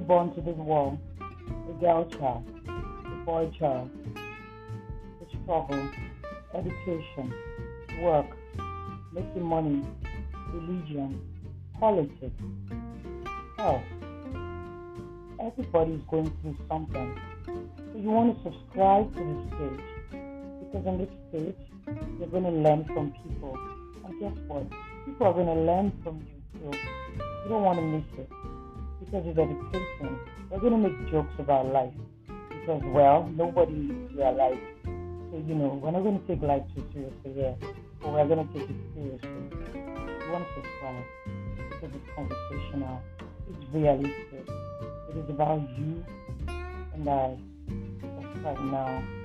born to this world, a girl child, a boy child, the struggle, education, work, making money, religion, politics, health. Everybody is going through something. So you want to subscribe to this page because on this page you're going to learn from people. And guess what? People are going to learn from you too. You don't want to miss it because it's education. We're going to make jokes about life because, well, nobody life. So, you know, we're not going to take life too seriously here, but we're going to take it seriously. You want to subscribe because it's conversational, it's realistic, it is about you and I. Subscribe now.